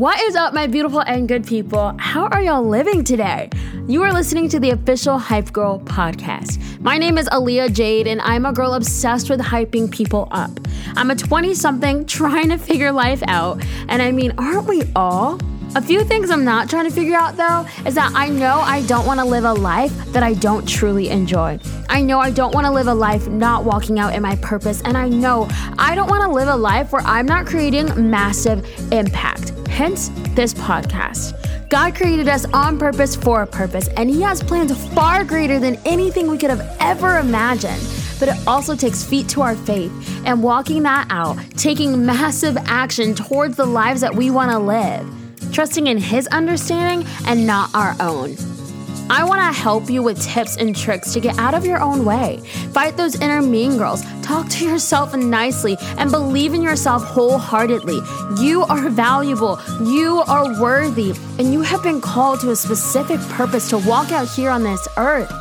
What is up, my beautiful and good people? How are y'all living today? You are listening to the official Hype Girl podcast. My name is Aaliyah Jade, and I'm a girl obsessed with hyping people up. I'm a 20 something trying to figure life out, and I mean, aren't we all? A few things I'm not trying to figure out though is that I know I don't want to live a life that I don't truly enjoy. I know I don't want to live a life not walking out in my purpose, and I know I don't want to live a life where I'm not creating massive impact. Hence, this podcast. God created us on purpose for a purpose, and He has plans far greater than anything we could have ever imagined. But it also takes feet to our faith and walking that out, taking massive action towards the lives that we want to live trusting in His understanding and not our own. I want to help you with tips and tricks to get out of your own way. Fight those inner mean girls. Talk to yourself nicely and believe in yourself wholeheartedly. You are valuable. You are worthy. And you have been called to a specific purpose to walk out here on this earth.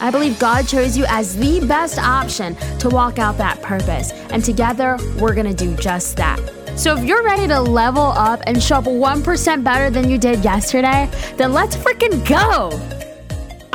I believe God chose you as the best option to walk out that purpose. And together, we're to do just that. So if you're ready to level up and show up 1% better than you did yesterday, then let's freaking go.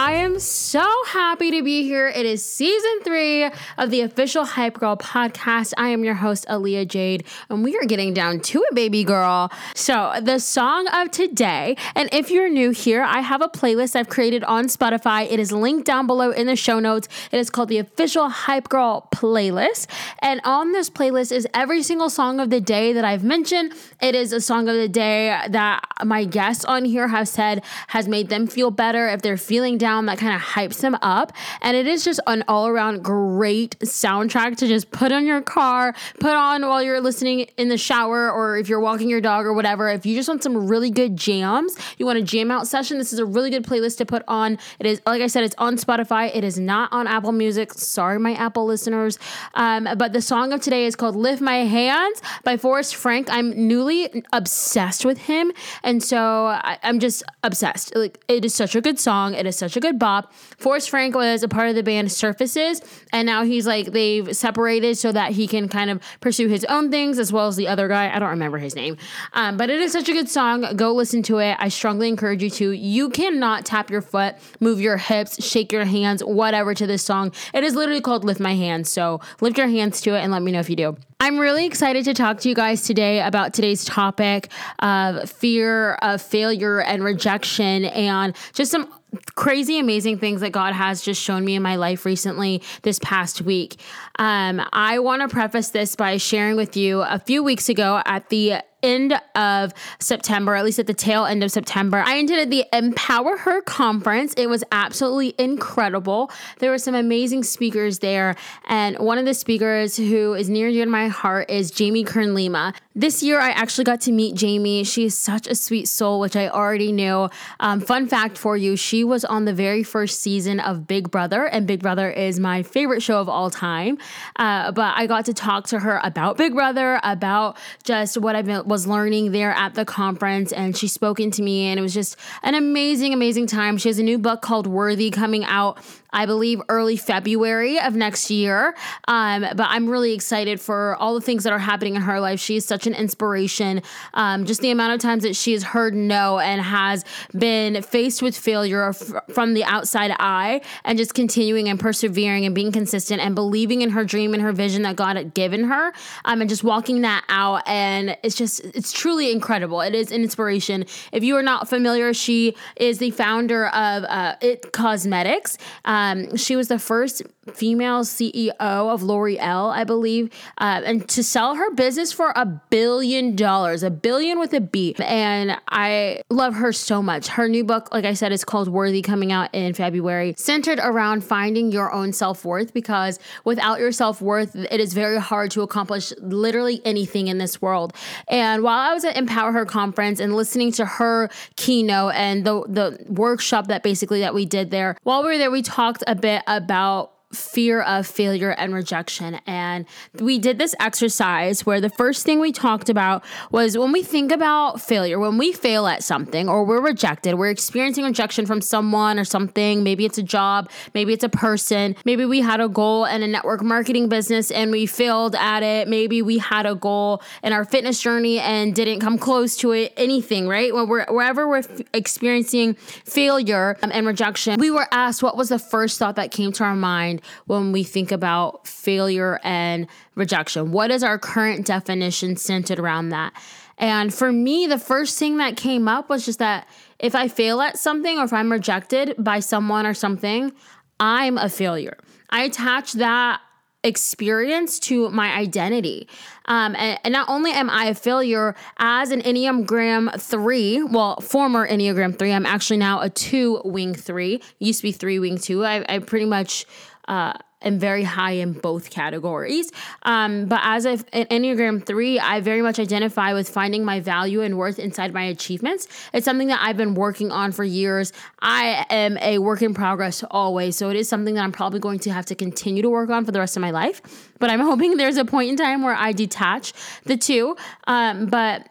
I am so happy to be here. It is season three of the official Hype Girl podcast. I am your host, Aaliyah Jade, and we are getting down to it, baby girl. So, the song of today, and if you're new here, I have a playlist I've created on Spotify. It is linked down below in the show notes. It is called the official Hype Girl playlist. And on this playlist is every single song of the day that I've mentioned. It is a song of the day that my guests on here have said has made them feel better if they're feeling down that kind of hypes him up. And it is just an all around great soundtrack to just put on your car, put on while you're listening in the shower or if you're walking your dog or whatever. If you just want some really good jams, you want a jam out session, this is a really good playlist to put on. It is, like I said, it's on Spotify. It is not on Apple Music. Sorry, my Apple listeners. Um, but the song of today is called Lift My Hands by Forrest Frank. I'm newly obsessed with him. And so I, I'm just obsessed. Like, it is such a good song. It is such a a good bop. Forrest Frank was a part of the band Surfaces, and now he's like they've separated so that he can kind of pursue his own things as well as the other guy. I don't remember his name, um, but it is such a good song. Go listen to it. I strongly encourage you to. You cannot tap your foot, move your hips, shake your hands, whatever to this song. It is literally called Lift My Hands. So lift your hands to it and let me know if you do. I'm really excited to talk to you guys today about today's topic of fear of failure and rejection and just some crazy amazing things that God has just shown me in my life recently this past week. Um, I want to preface this by sharing with you a few weeks ago at the end of September, at least at the tail end of September, I attended the Empower Her conference. It was absolutely incredible. There were some amazing speakers there, and one of the speakers who is near and dear to my heart is Jamie Kern Lima. This year, I actually got to meet Jamie. She is such a sweet soul, which I already knew. Um, fun fact for you she was on the very first season of Big Brother, and Big Brother is my favorite show of all time. Uh, but I got to talk to her about Big Brother, about just what I've been, was learning there at the conference, and she spoke into me, and it was just an amazing, amazing time. She has a new book called Worthy coming out I believe, early February of next year. Um, but I'm really excited for all the things that are happening in her life. She is such an inspiration. Um, just the amount of times that she has heard no and has been faced with failure f- from the outside eye and just continuing and persevering and being consistent and believing in her dream and her vision that God had given her um, and just walking that out. And it's just, it's truly incredible. It is an inspiration. If you are not familiar, she is the founder of uh, It Cosmetics. Um, um, she was the first female CEO of L'Oreal, I believe, uh, and to sell her business for a billion dollars, a billion with a B. And I love her so much. Her new book, like I said, is called Worthy, coming out in February, centered around finding your own self worth because without your self worth, it is very hard to accomplish literally anything in this world. And while I was at Empower Her conference and listening to her keynote and the the workshop that basically that we did there, while we were there, we talked a bit about fear of failure and rejection. And we did this exercise where the first thing we talked about was when we think about failure, when we fail at something or we're rejected, we're experiencing rejection from someone or something. Maybe it's a job, maybe it's a person, maybe we had a goal in a network marketing business and we failed at it. Maybe we had a goal in our fitness journey and didn't come close to it, anything, right? When we're, wherever we're f- experiencing failure um, and rejection, we were asked what was the first thought that came to our mind when we think about failure and rejection? What is our current definition centered around that? And for me, the first thing that came up was just that if I fail at something or if I'm rejected by someone or something, I'm a failure. I attach that experience to my identity. Um, and, and, not only am I a failure as an Enneagram 3, well, former Enneagram 3, I'm actually now a 2 wing 3, used to be 3 wing 2. I, I pretty much uh, am very high in both categories. Um, but as an Enneagram 3, I very much identify with finding my value and worth inside my achievements. It's something that I've been working on for years. I am a work in progress always. So it is something that I'm probably going to have to continue to work on for the rest of my life. But I'm hoping there's a point in time where I detach the two. Um, but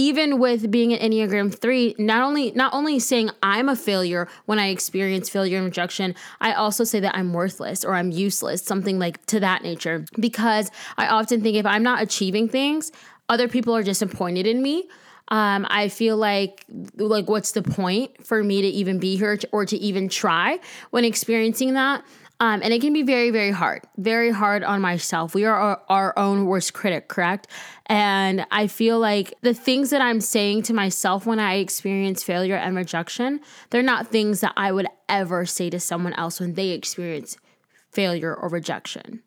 even with being an Enneagram 3, not only not only saying I'm a failure when I experience failure and rejection, I also say that I'm worthless or I'm useless, something like to that nature. Because I often think if I'm not achieving things, other people are disappointed in me. Um, I feel like like what's the point for me to even be here or to even try when experiencing that? Um, and it can be very, very hard, very hard on myself. We are our, our, own worst critic, correct? And I feel like the things that I'm saying to myself when I experience failure and rejection, they're not things that I would ever say to someone else when they experience failure or rejection.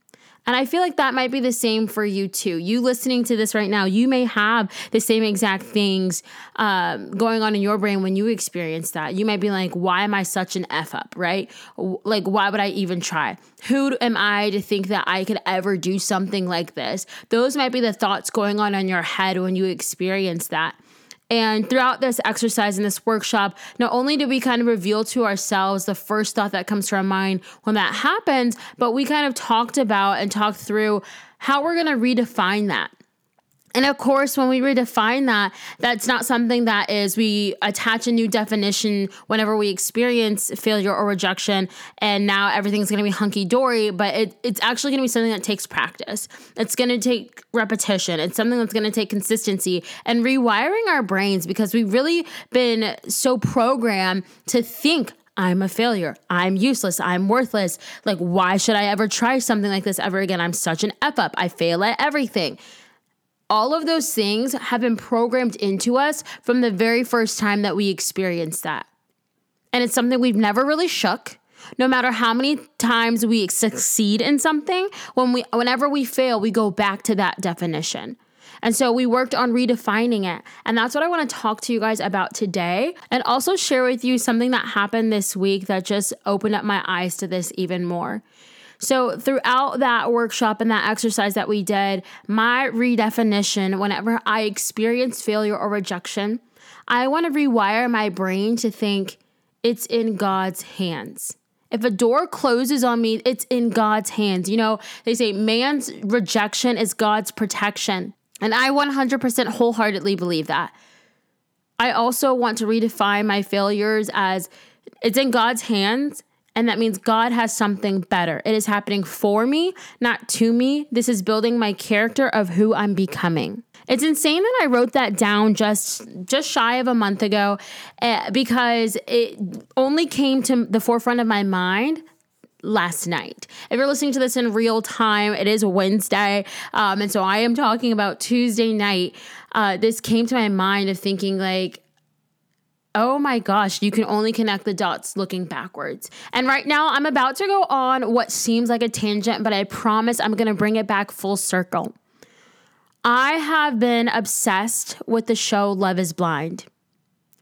And I feel like that might be the same for you too. You listening to this right now, you may have the same exact things um, going on in your brain when you experience that. You might be like, why am I such an F up, right? Like, why would I even try? Who am I to think that I could ever do something like this? Those might be the thoughts going on in your head when you experience that. And throughout this exercise in this workshop, not only did we kind of reveal to ourselves the first thought that comes to our mind when that happens, but we kind of talked about and talked through how we're going to redefine that. And of course, when we redefine that, that's not something that is we attach a new definition whenever we experience failure or rejection, and now everything's gonna be hunky dory, but it, it's actually gonna be something that takes practice. It's gonna take repetition. It's something that's gonna take consistency and rewiring our brains because we've really been so programmed to think I'm a failure. I'm useless. I'm worthless. Like, why should I ever try something like this ever again? I'm such an F up. I fail at everything all of those things have been programmed into us from the very first time that we experienced that. And it's something we've never really shook. No matter how many times we succeed in something, when we whenever we fail, we go back to that definition. And so we worked on redefining it. And that's what I want to talk to you guys about today and also share with you something that happened this week that just opened up my eyes to this even more. So, throughout that workshop and that exercise that we did, my redefinition whenever I experience failure or rejection, I want to rewire my brain to think it's in God's hands. If a door closes on me, it's in God's hands. You know, they say man's rejection is God's protection. And I 100% wholeheartedly believe that. I also want to redefine my failures as it's in God's hands and that means God has something better. It is happening for me, not to me. This is building my character of who I'm becoming. It's insane that I wrote that down just just shy of a month ago uh, because it only came to the forefront of my mind last night. If you're listening to this in real time, it is Wednesday, um, and so I am talking about Tuesday night. Uh, this came to my mind of thinking like Oh my gosh, you can only connect the dots looking backwards. And right now, I'm about to go on what seems like a tangent, but I promise I'm gonna bring it back full circle. I have been obsessed with the show Love is Blind.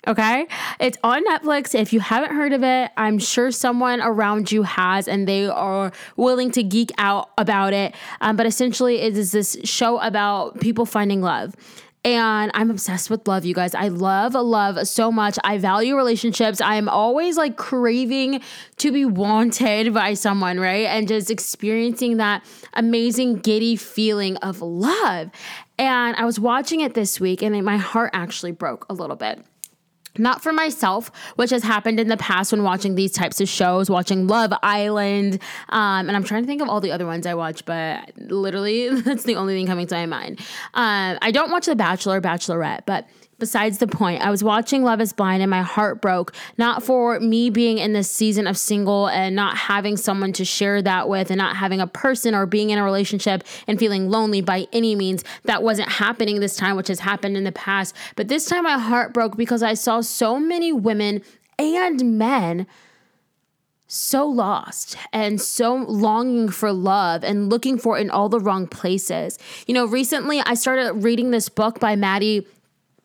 Okay? It's on Netflix. If you haven't heard of it, I'm sure someone around you has and they are willing to geek out about it. Um, but essentially, it is this show about people finding love. And I'm obsessed with love, you guys. I love love so much. I value relationships. I am always like craving to be wanted by someone, right? And just experiencing that amazing, giddy feeling of love. And I was watching it this week and my heart actually broke a little bit not for myself, which has happened in the past when watching these types of shows, watching Love Island, um, and I'm trying to think of all the other ones I watch, but literally that's the only thing coming to my mind. Um, I don't watch The Bachelor, Bachelorette, but besides the point. I was watching Love is Blind and my heart broke, not for me being in this season of single and not having someone to share that with and not having a person or being in a relationship and feeling lonely by any means. That wasn't happening this time, which has happened in the past. But this time my heart broke because I saw so many women and men so lost and so longing for love and looking for it in all the wrong places. You know, recently I started reading this book by Maddie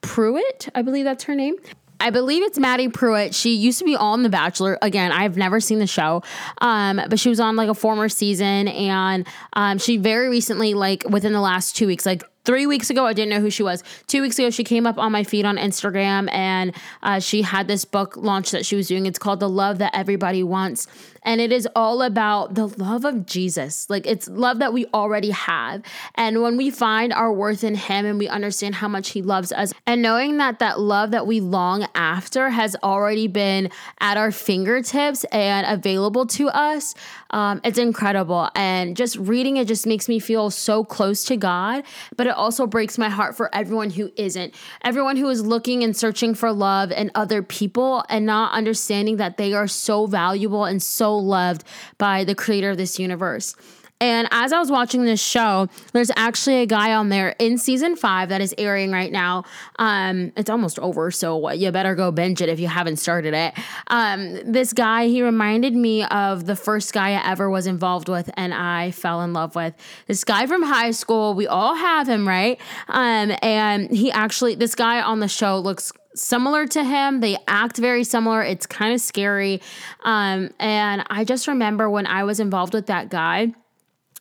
Prewett, I believe that's her name. I believe it's Maddie Pruitt. She used to be on The Bachelor. Again, I've never seen the show, um, but she was on like a former season, and um, she very recently, like within the last two weeks, like three weeks ago, I didn't know who she was. Two weeks ago, she came up on my feed on Instagram, and uh, she had this book launch that she was doing. It's called The Love That Everybody Wants, and it is all about the love of Jesus. Like it's love that we already have. And when we find our worth in him and we understand how much he loves us and knowing that that love that we long after has already been at our fingertips and available to us, um, it's incredible. And just reading it just makes me feel so close to God, but it also breaks my heart for everyone who isn't. Everyone who is looking and searching for love in other people and not understanding that they are so valuable and so loved by the creator of this universe. And as I was watching this show, there's actually a guy on there in season five that is airing right now. Um, it's almost over, so you better go binge it if you haven't started it. Um, this guy, he reminded me of the first guy I ever was involved with, and I fell in love with. This guy from high school, we all have him, right? Um, and he actually, this guy on the show looks similar to him. They act very similar. It's kind of scary. Um, and I just remember when I was involved with that guy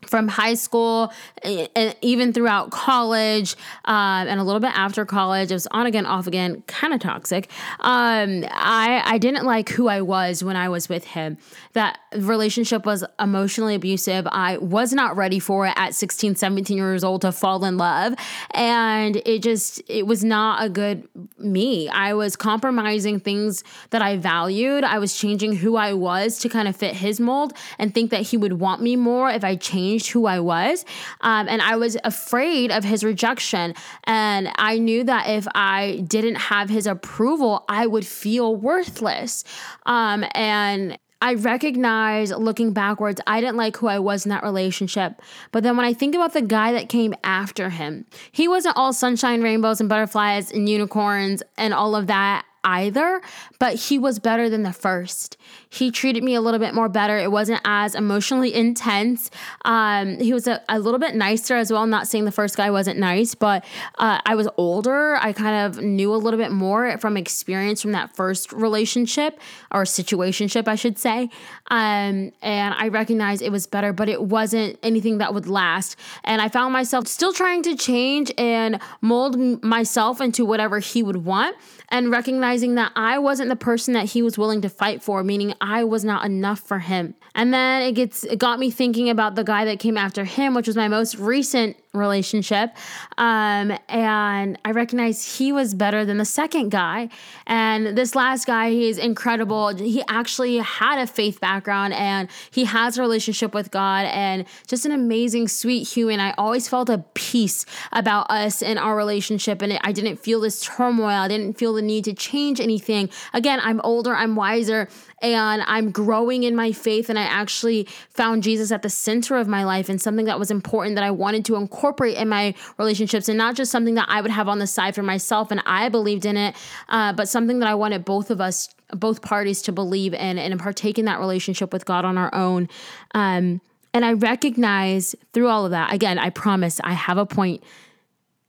from high school and even throughout college um, and a little bit after college it was on again off again kind of toxic. Um, I, I didn't like who i was when i was with him. That relationship was emotionally abusive. I was not ready for it at 16 17 years old to fall in love. And it just it was not a good me. I was compromising things that i valued. I was changing who i was to kind of fit his mold and think that he would want me more if i changed changed who I was. Um, and I was afraid of his rejection. And I knew that if I didn't have his approval, I would feel worthless. Um, and I recognize looking backwards, I didn't like who I was in that relationship. But then when I think about the guy that came after him, he wasn't all sunshine, rainbows, and butterflies and unicorns and all of that either, but he was better than the first. He treated me a little bit more better. It wasn't as emotionally intense. Um, he was a, a, little bit nicer as well. I'm not saying the first guy wasn't nice, but uh, I was older. I kind of knew a little bit more from experience from that first relationship or situationship, I should say. Um, and I recognized it was better, but it wasn't anything that would last. And I found myself still trying to change and mold myself into whatever he would want and recognizing that I wasn't the person that he was willing to fight for, meaning I was not enough for him. And then it gets it got me thinking about the guy that came after him, which was my most recent relationship. Um, and I recognized he was better than the second guy. And this last guy, he's incredible. He actually had a faith background and he has a relationship with God and just an amazing, sweet human. I always felt a peace about us and our relationship. And I didn't feel this turmoil. I didn't feel the need to change anything. Again, I'm older, I'm wiser, and I'm growing in my faith. And I actually found Jesus at the center of my life and something that was important that I wanted to incorporate in my relationships and not just something that I would have on the side for myself. And I believed in it, uh, but something that I wanted both of us, both parties to believe in and partake in that relationship with God on our own. Um, and I recognize through all of that, again, I promise I have a point,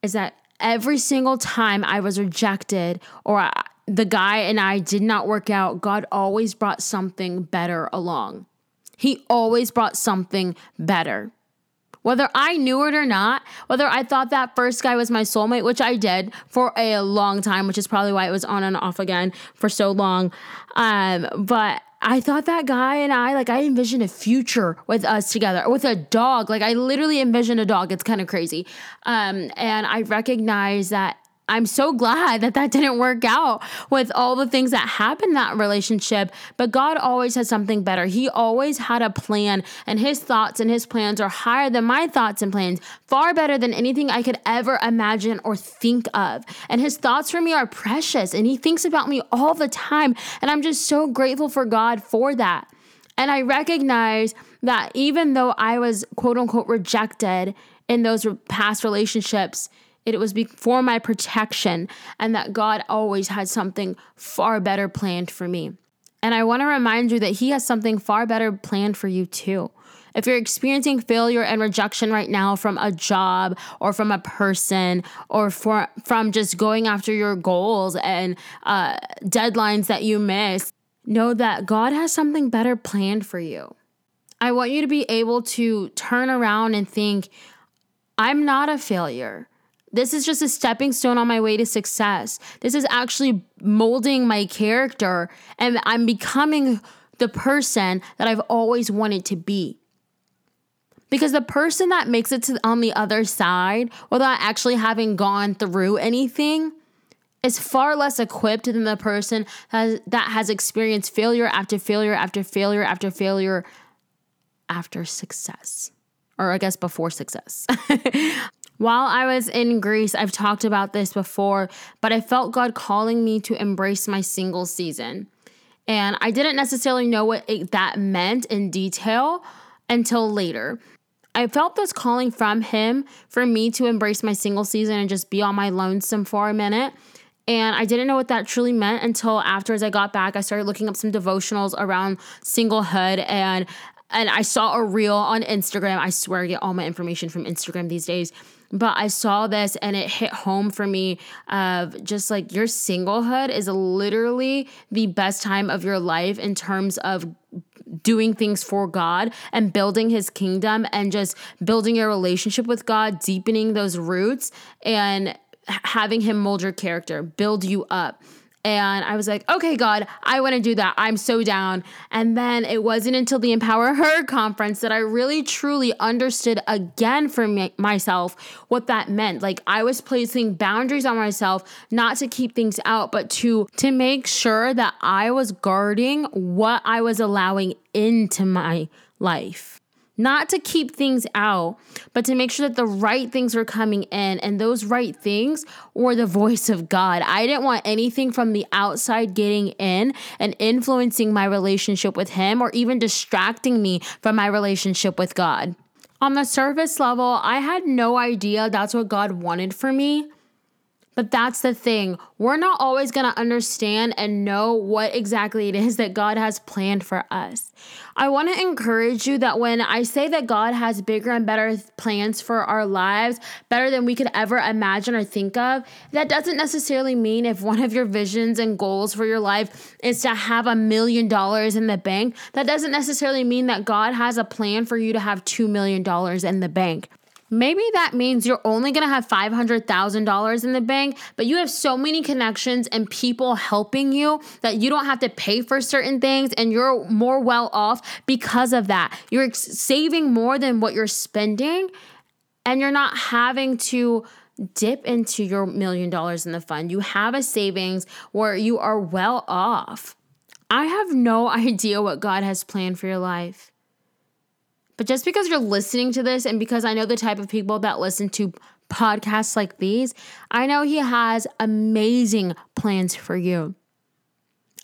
is that every single time I was rejected or I, the guy and I did not work out, God always brought something better along. He always brought something better. Whether I knew it or not, whether I thought that first guy was my soulmate, which I did for a long time, which is probably why it was on and off again for so long. Um, but I thought that guy and I, like, I envisioned a future with us together, with a dog. Like, I literally envisioned a dog. It's kind of crazy. Um, and I recognize that I'm so glad that that didn't work out with all the things that happened in that relationship. But God always has something better. He always had a plan, and His thoughts and His plans are higher than my thoughts and plans, far better than anything I could ever imagine or think of. And His thoughts for me are precious, and He thinks about me all the time. And I'm just so grateful for God for that. And I recognize that even though I was quote unquote rejected in those past relationships, it was for my protection, and that God always had something far better planned for me. And I want to remind you that He has something far better planned for you too. If you're experiencing failure and rejection right now from a job or from a person or for, from just going after your goals and uh, deadlines that you miss, know that God has something better planned for you. I want you to be able to turn around and think, I'm not a failure. This is just a stepping stone on my way to success. This is actually molding my character, and I'm becoming the person that I've always wanted to be. Because the person that makes it to on the other side without actually having gone through anything is far less equipped than the person has, that has experienced failure after failure after failure after failure after success. Or I guess before success. While I was in Greece, I've talked about this before, but I felt God calling me to embrace my single season. And I didn't necessarily know what it, that meant in detail until later. I felt this calling from Him for me to embrace my single season and just be on my lonesome for a minute. And I didn't know what that truly meant until after as I got back, I started looking up some devotionals around singlehood and and I saw a reel on Instagram. I swear I get all my information from Instagram these days but I saw this and it hit home for me of just like your singlehood is literally the best time of your life in terms of doing things for God and building his kingdom and just building your relationship with God, deepening those roots and having him mold your character, build you up. And I was like, okay, God, I want to do that. I'm so down. And then it wasn't until the Empower Her conference that I really truly understood again for me, myself what that meant. Like I was placing boundaries on myself, not to keep things out, but to to make sure that I was guarding what I was allowing into my life not to keep things out, but to make sure that the right things were coming in. And those right things were the voice of God. I didn't want anything from the outside getting in and influencing my relationship with Him or even distracting me from my relationship with God. On the surface level, I had no idea that's what God wanted for me. But that's the thing. We're not always going to understand and know what exactly it is that God has planned for us. I want to encourage you that when I say that God has bigger and better plans for our lives, better than we could ever imagine or think of, that doesn't necessarily mean if one of your visions and goals for your life is to have a million dollars in the bank, that doesn't necessarily mean that God has a plan for you to have $2 million in the bank. Maybe that means you're only gonna have $500,000 in the bank, but you have so many connections and people helping you that you don't have to pay for certain things and you're more well off because of that. You're saving more than what you're spending and you're not having to dip into your million dollars in the fund. You have a savings where you are well off. I have no idea what God has planned for your life. But just because you're listening to this and because I know the type of people that listen to podcasts like these, I know He has amazing plans for you.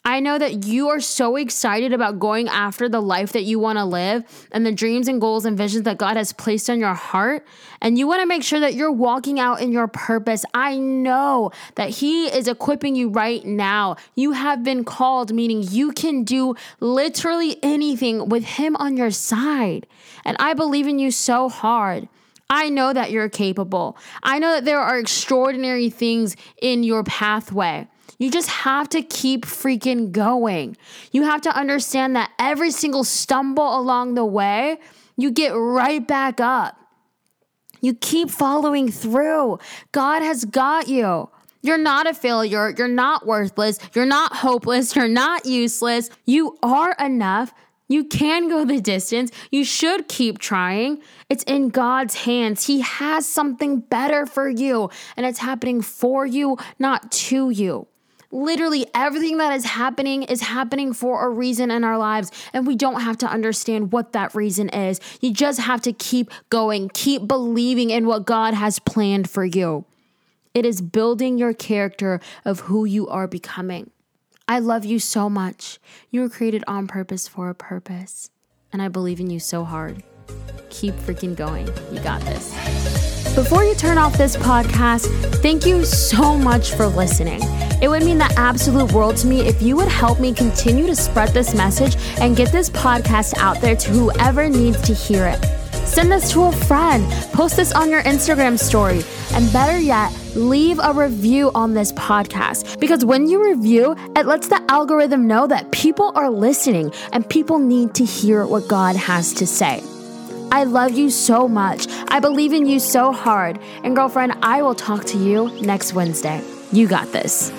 I know that you are so excited about going after the life that you want to live and the dreams and goals and visions that God has placed on your heart. And you want to make sure that you're walking out in your purpose. I know that He is equipping you right now. You have been called, meaning you can do literally anything with Him on your side. And I believe in you so hard. I know that you're capable. I know that there are extraordinary things in your pathway. You just have to keep freaking going. You have to understand that every single stumble along the way, you get right back up. You keep following through. God has got you. You're not a failure. You're not worthless. You're not hopeless. You're not useless. You are enough. You can go the distance. You should keep trying. It's in God's hands. He has something better for you, and it's happening for you, not to you. Literally, everything that is happening is happening for a reason in our lives, and we don't have to understand what that reason is. You just have to keep going, keep believing in what God has planned for you. It is building your character of who you are becoming. I love you so much. You were created on purpose for a purpose, and I believe in you so hard. Keep freaking going. You got this. Before you turn off this podcast, thank you so much for listening. It would mean the absolute world to me if you would help me continue to spread this message and get this podcast out there to whoever needs to hear it. Send this to a friend, post this on your Instagram story, and better yet, leave a review on this podcast. Because when you review, it lets the algorithm know that people are listening and people need to hear what God has to say. I love you so much. I believe in you so hard. And girlfriend, I will talk to you next Wednesday. You got this.